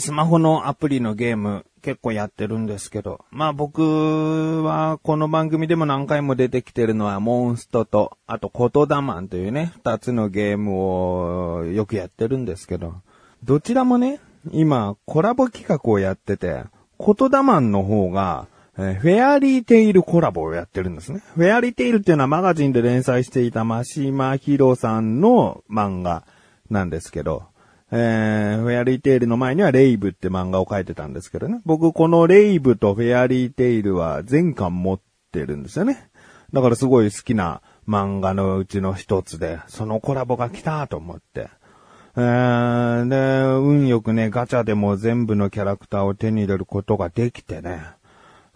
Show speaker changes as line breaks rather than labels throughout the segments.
スマホのアプリのゲーム結構やってるんですけど、まあ僕はこの番組でも何回も出てきてるのはモンストと、あとコトダマンというね、二つのゲームをよくやってるんですけど、どちらもね、今コラボ企画をやってて、コトダマンの方が、えフェアリーテイルコラボをやってるんですね。フェアリーテイルっていうのはマガジンで連載していたマシマヒロさんの漫画なんですけど、えー、フェアリーテイルの前にはレイブって漫画を書いてたんですけどね。僕このレイブとフェアリーテイルは全巻持ってるんですよね。だからすごい好きな漫画のうちの一つで、そのコラボが来たと思って。えー、で、運よくね、ガチャでも全部のキャラクターを手に入れることができてね。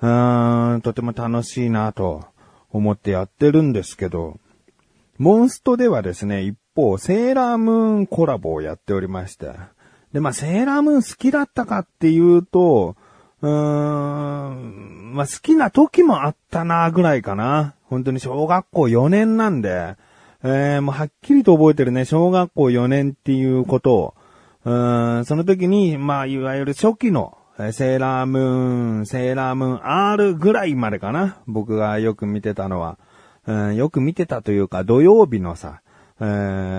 うーん、とても楽しいなと思ってやってるんですけど、モンストではですね、一方、セーラームーンコラボをやっておりまして。で、まあ、セーラームーン好きだったかっていうと、うーん、まあ、好きな時もあったなぐらいかな。本当に小学校4年なんで、えー、もうはっきりと覚えてるね、小学校4年っていうことを、うーん、その時に、まあ、いわゆる初期の、セーラームーン、セーラームーン R ぐらいまでかな。僕がよく見てたのは。うんよく見てたというか、土曜日のさ、え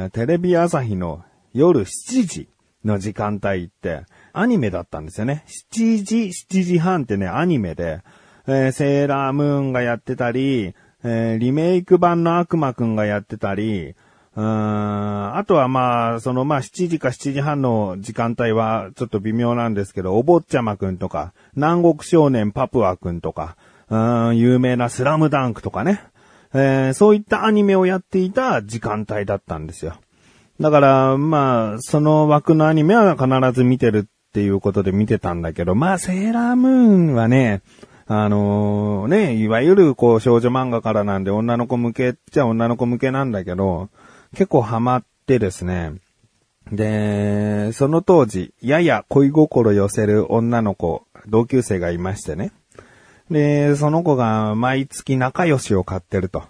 ーテレビ朝日の夜7時の時間帯って、アニメだったんですよね。7時、7時半ってね、アニメで、えーセーラームーンがやってたり、えーリメイク版の悪魔くんがやってたり、うーんあとはまあ、そのまあ7時か7時半の時間帯はちょっと微妙なんですけど、お坊ちゃまくんとか、南国少年パプアくんとか、うーん有名なスラムダンクとかね、えーそういったアニメをやっていた時間帯だったんですよ。だから、まあ、その枠のアニメは必ず見てるっていうことで見てたんだけど、まあ、セーラームーンはね、あのね、いわゆるこう少女漫画からなんで女の子向けっちゃ女の子向けなんだけど、結構ハマってですね、で、その当時、やや恋心寄せる女の子、同級生がいましてね。で、その子が毎月仲良しを買ってると。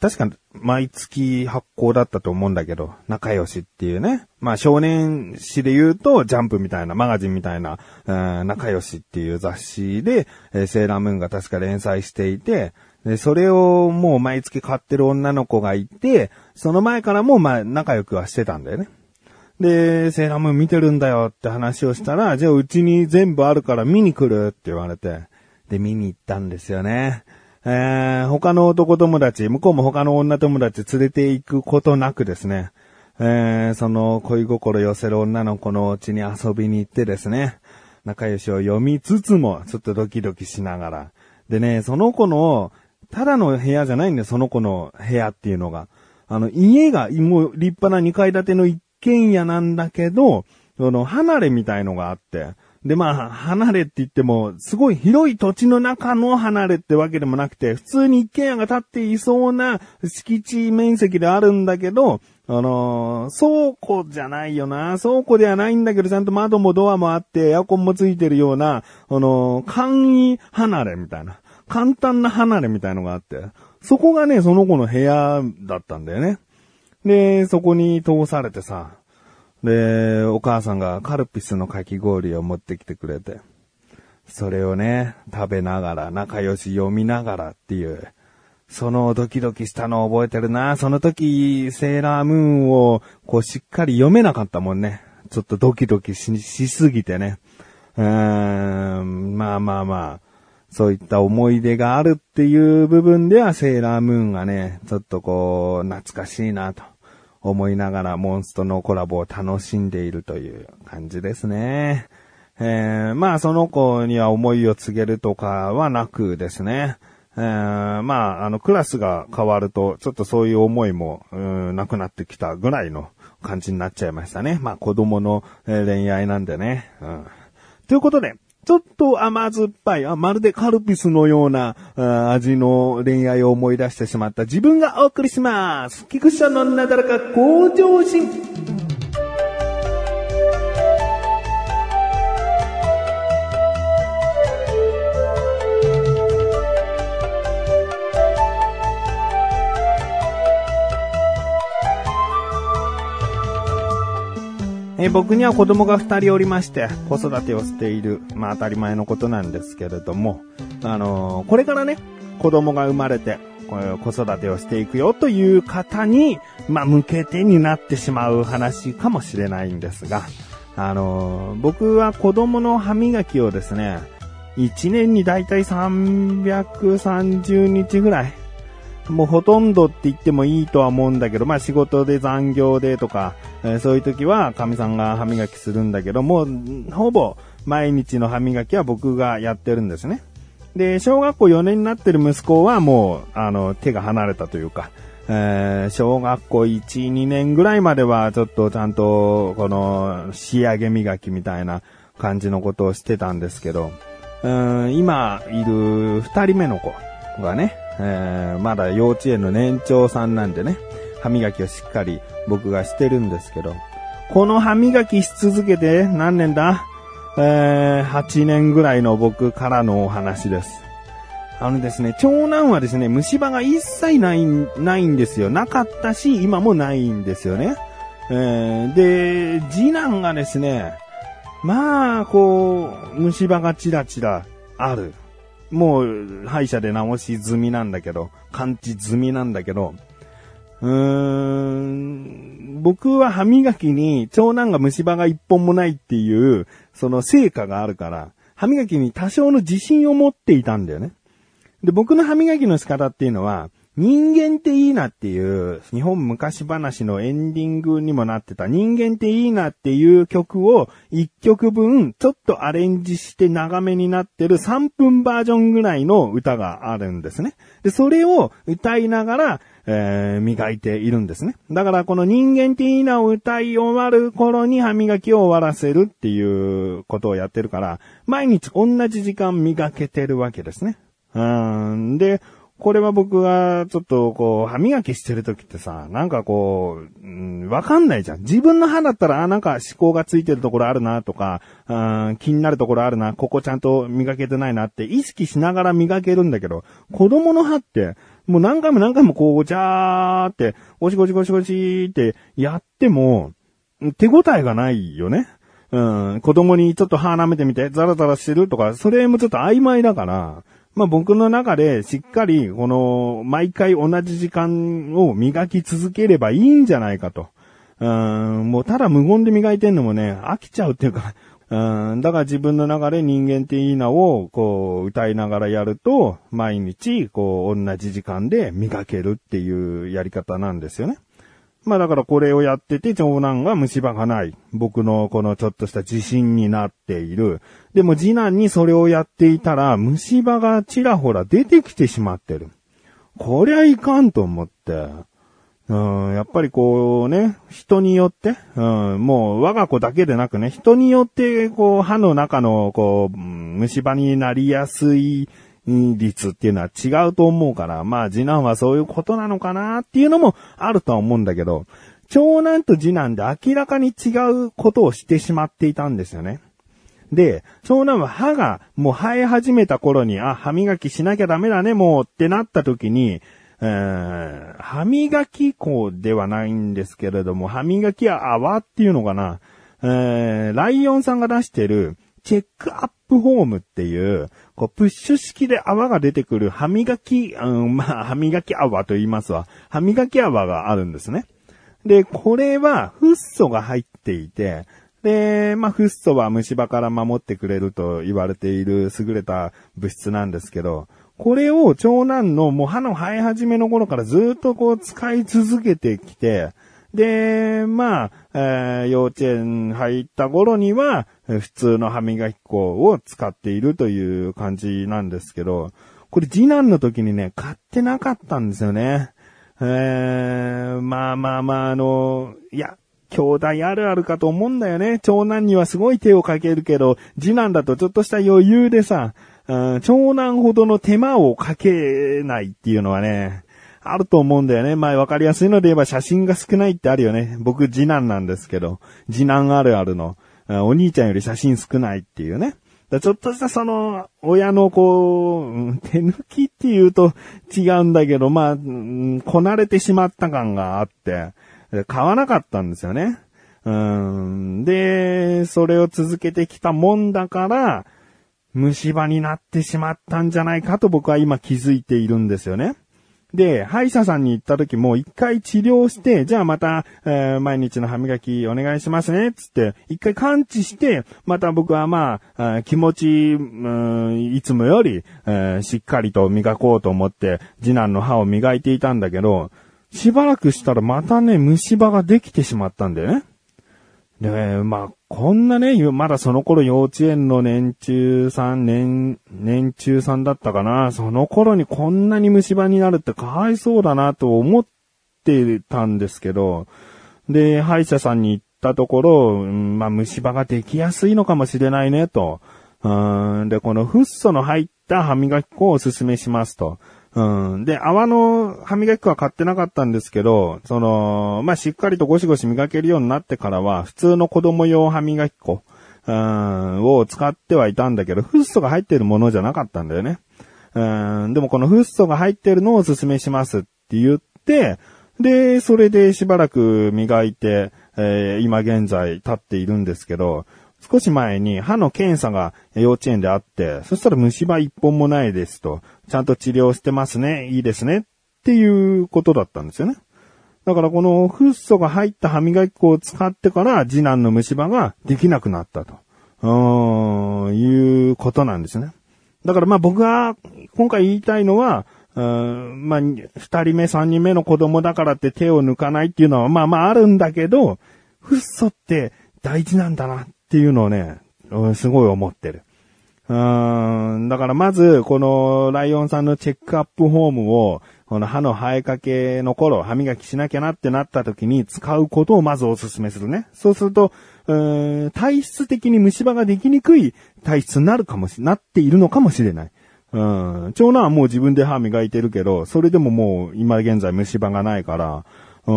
確か毎月発行だったと思うんだけど、仲良しっていうね。まあ少年誌で言うと、ジャンプみたいな、マガジンみたいな、うん仲良しっていう雑誌で、えーセーラームーンが確か連載していて、で、それをもう毎月買ってる女の子がいて、その前からもまあ仲良くはしてたんだよね。で、セーラームーン見てるんだよって話をしたら、じゃあうちに全部あるから見に来るって言われて、で、見に行ったんですよね。えー、他の男友達、向こうも他の女友達連れて行くことなくですね、えー、その恋心寄せる女の子のうちに遊びに行ってですね、仲良しを読みつつも、ちょっとドキドキしながら。でね、その子の、ただの部屋じゃないんだよ、その子の部屋っていうのが。あの、家が、もう立派な2階建ての一軒家なんだけど、その、離れみたいのがあって、で、まあ、離れって言っても、すごい広い土地の中の離れってわけでもなくて、普通に一軒家が建っていそうな敷地面積であるんだけど、あのー倉庫じゃないよな。倉庫ではないんだけど、ちゃんと窓もドアもあって、エアコンもついてるような、あのー簡易離れみたいな。簡単な離れみたいのがあって、そこがね、その子の部屋だったんだよね。で、そこに通されてさ、で、お母さんがカルピスのかき氷を持ってきてくれて、それをね、食べながら、仲良し読みながらっていう、そのドキドキしたのを覚えてるな。その時、セーラームーンを、こうしっかり読めなかったもんね。ちょっとドキドキししすぎてね。うーん、まあまあまあ、そういった思い出があるっていう部分では、セーラームーンがね、ちょっとこう、懐かしいなと思いながら、モンストのコラボを楽しんでいるという感じですね。えー、まあその子には思いを告げるとかはなくですね。えー、まあ、あの、クラスが変わると、ちょっとそういう思いも、うん、なくなってきたぐらいの感じになっちゃいましたね。まあ、子供の、えー恋愛なんでね。うん。ということで、ちょっと甘酸っぱい、あまるでカルピスのようなあ味の恋愛を思い出してしまった自分がお送りします。菊池のなだらか向上心。えー、僕には子供が二人おりまして、子育てをしている、まあ当たり前のことなんですけれども、あのー、これからね、子供が生まれて、子育てをしていくよという方に、まあ、向けてになってしまう話かもしれないんですが、あのー、僕は子供の歯磨きをですね、1年にだいたい330日ぐらい、もうほとんどって言ってもいいとは思うんだけど、まあ仕事で残業でとか、えー、そういう時は神さんが歯磨きするんだけどもう、ほぼ毎日の歯磨きは僕がやってるんですね。で、小学校4年になってる息子はもう、あの、手が離れたというか、えー、小学校1、2年ぐらいまではちょっとちゃんと、この、仕上げ磨きみたいな感じのことをしてたんですけど、うん今いる2人目の子がね、えー、まだ幼稚園の年長さんなんでね、歯磨きをしっかり僕がしてるんですけど、この歯磨きし続けて何年だ？えー、8年ぐらいの僕からのお話です。あのですね、長男はですね、虫歯が一切ない、ないんですよ。なかったし、今もないんですよね。えー、で、次男がですね、まあ、こう、虫歯がチラチラある。もう、歯医者で直し済みなんだけど、完治済みなんだけど、うーん、僕は歯磨きに長男が虫歯が一本もないっていう、その成果があるから、歯磨きに多少の自信を持っていたんだよね。で、僕の歯磨きの仕方っていうのは、人間っていいなっていう、日本昔話のエンディングにもなってた人間っていいなっていう曲を一曲分ちょっとアレンジして長めになってる3分バージョンぐらいの歌があるんですね。で、それを歌いながら、えー、磨いているんですね。だからこの人間っていいなを歌い終わる頃に歯磨きを終わらせるっていうことをやってるから、毎日同じ時間磨けてるわけですね。うん。で、これは僕がちょっとこう、歯磨きしてる時ってさ、なんかこう、うん、わかんないじゃん。自分の歯だったら、あ、なんか思考がついてるところあるなとか、うん、気になるところあるな、ここちゃんと磨けてないなって意識しながら磨けるんだけど、子供の歯って、もう何回も何回もこう、じゃーって、ゴシゴシゴシゴシってやっても、手応えがないよね。うん、子供にちょっと歯舐めてみて、ザラザラしてるとか、それもちょっと曖昧だから、まあ僕の中でしっかりこの毎回同じ時間を磨き続ければいいんじゃないかと。うん、もうただ無言で磨いてんのもね、飽きちゃうっていうか、うん、だから自分の中で人間っていいなをこう歌いながらやると、毎日こう同じ時間で磨けるっていうやり方なんですよね。まあだからこれをやってて長男が虫歯がない。僕のこのちょっとした自信になっている。でも次男にそれをやっていたら虫歯がちらほら出てきてしまってる。こりゃいかんと思って。うん、やっぱりこうね、人によって、うん、もう我が子だけでなくね、人によってこう歯の中のこう、虫歯になりやすい率っていうのは違うと思うから、まあ次男はそういうことなのかなっていうのもあるとは思うんだけど、長男と次男で明らかに違うことをしてしまっていたんですよね。で、長男は歯がもう生え始めた頃に、あ、歯磨きしなきゃダメだね、もうってなった時に、えー、歯磨き粉ではないんですけれども、歯磨きは泡っていうのかな、えー、ライオンさんが出してる、チェックアップホームっていう、こう、プッシュ式で泡が出てくる歯磨き、うん、まあ、歯磨き泡と言いますわ。歯磨き泡があるんですね。で、これは、フッ素が入っていて、で、まあ、フッ素は虫歯から守ってくれると言われている優れた物質なんですけど、これを長男のもう歯の生え始めの頃からずっとこう使い続けてきて、で、まあ、えー、幼稚園入った頃には、普通の歯磨き粉を使っているという感じなんですけど、これ次男の時にね、買ってなかったんですよね。えー、まあまあまあ、あの、いや、兄弟あるあるかと思うんだよね。長男にはすごい手をかけるけど、次男だとちょっとした余裕でさ、長男ほどの手間をかけないっていうのはね、あると思うんだよね。まあわかりやすいので言えば写真が少ないってあるよね。僕次男なんですけど、次男あるあるの、お兄ちゃんより写真少ないっていうね。だちょっとしたその、親のこう、手抜きって言うと違うんだけど、まあ、こなれてしまった感があって、買わなかったんですよね。うん。で、それを続けてきたもんだから、虫歯になってしまったんじゃないかと僕は今気づいているんですよね。で、歯医者さんに行った時も一回治療して、じゃあまた、えー毎日の歯磨きお願いしますね、つって、一回完治して、また僕はまあ、あ気持ち、うんいつもより、えーしっかりと磨こうと思って、次男の歯を磨いていたんだけど、しばらくしたらまたね、虫歯ができてしまったんだよね。で、まあ、こんなね、まだその頃幼稚園の年中さん、年、年中さんだったかな。その頃にこんなに虫歯になるってかわいそうだなと思ってたんですけど、で、歯医者さんに行ったところ、うんまあ、虫歯ができやすいのかもしれないね、と。うんで、このフッ素の入った歯磨き粉をおすすめしますと。うん。で、泡の歯磨き粉は買ってなかったんですけど、その、まあ、しっかりとゴシゴシ磨けるようになってからは、普通の子供用歯磨き粉、うん、を使ってはいたんだけど、フッ素が入ってるものじゃなかったんだよね。うん、でもこのフッ素が入ってるのをおすすめしますって言って、で、それでしばらく磨いて、えー今現在経っているんですけど、少し前に歯の検査が幼稚園であって、そしたら虫歯一本もないですと、ちゃんと治療してますね、いいですねっていうことだったんですよね。だからこのフッ素が入った歯磨き粉を使ってから次男の虫歯ができなくなったと。うーん、いうことなんですね。だからまあ僕が今回言いたいのは、うんまあ、二人目、三人目の子供だからって手を抜かないっていうのはまあまああるんだけど、フッ素って大事なんだなっっていうのをね、すごい思ってる。うーん、だからまず、このライオンさんのチェックアップフォームを、この歯の生えかけの頃、歯磨きしなきゃなってなった時に使うことをまずお勧めするね。そうすると、うーん体質的に虫歯ができにくい体質になるかもし、なっているのかもしれない。うん。長男はもう自分で歯磨いてるけど、それでももう今現在虫歯がないから、う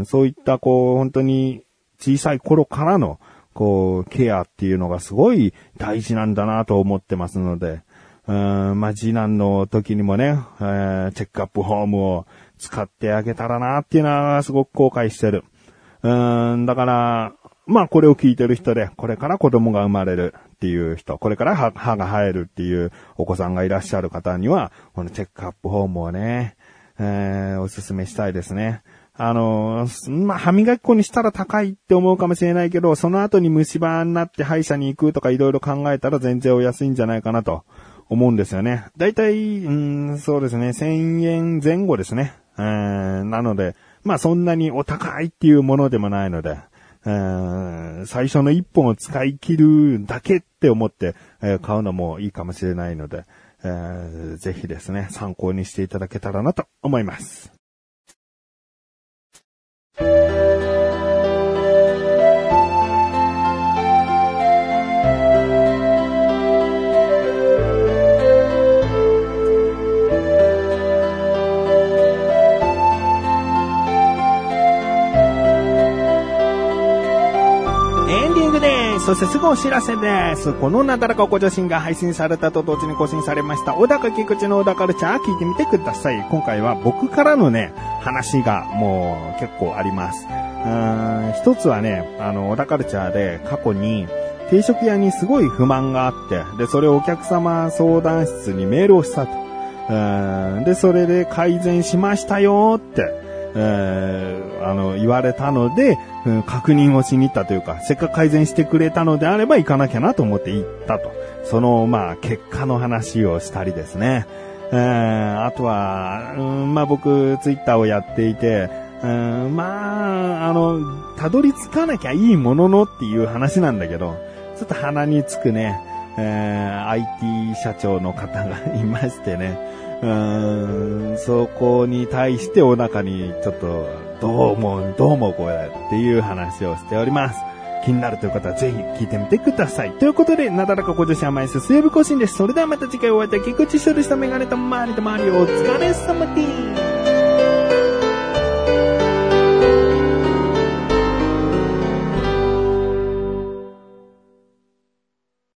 ん、そういったこう、本当に小さい頃からの、こう、ケアっていうのがすごい大事なんだなと思ってますので、うん、まあ、次男の時にもね、えーチェックアップホームを使ってあげたらなっていうのはすごく後悔してる。うん、だから、まあこれを聞いてる人で、これから子供が生まれるっていう人、これから歯が生えるっていうお子さんがいらっしゃる方には、このチェックアップホームをね、えーおすすめしたいですね。あのまあ、歯磨き粉にしたら高いって思うかもしれないけど、その後に虫歯になって歯医者に行くとかいろいろ考えたら全然お安いんじゃないかなと思うんですよね。だいたい、うん、そうですね、1000円前後ですね。えーなので、まあそんなにお高いっていうものでもないので、えー最初の一本を使い切るだけって思って、えー買うのもいいかもしれないので、えーぜひですね、参考にしていただけたらなと思います。そしてすぐお知らせです。このなだらかおこ女子が配信されたと同時に更新されました、小高菊池の小高ルチャー聞いてみてください。今回は僕からのね、話がもう結構あります。うーん、一つはね、あの、小高ルチャーで過去に定食屋にすごい不満があって、で、それをお客様相談室にメールをしたと。うーんで、それで改善しましたよって、えーあの、言われたので、うん確認をしに行ったというか、せっかく改善してくれたのであれば行かなきゃなと思って行ったと。その、まあ、結果の話をしたりですね。えーあとは、うんまあ僕、ツイッターをやっていて、うんまあ、あの、たどり着かなきゃいいもののっていう話なんだけど、ちょっと鼻につくね、えー IT 社長の方がいましてね、うーん、そこに対してお腹にちょっと、どう思う、どう思うこれっていう話をしております。気になるという方はぜひ聞いてみてください。ということで、なだらかご女子甘いす水曜日更新です。それではまた次回お会いいたい菊池処理したメガネと周りと周りお疲れ様です。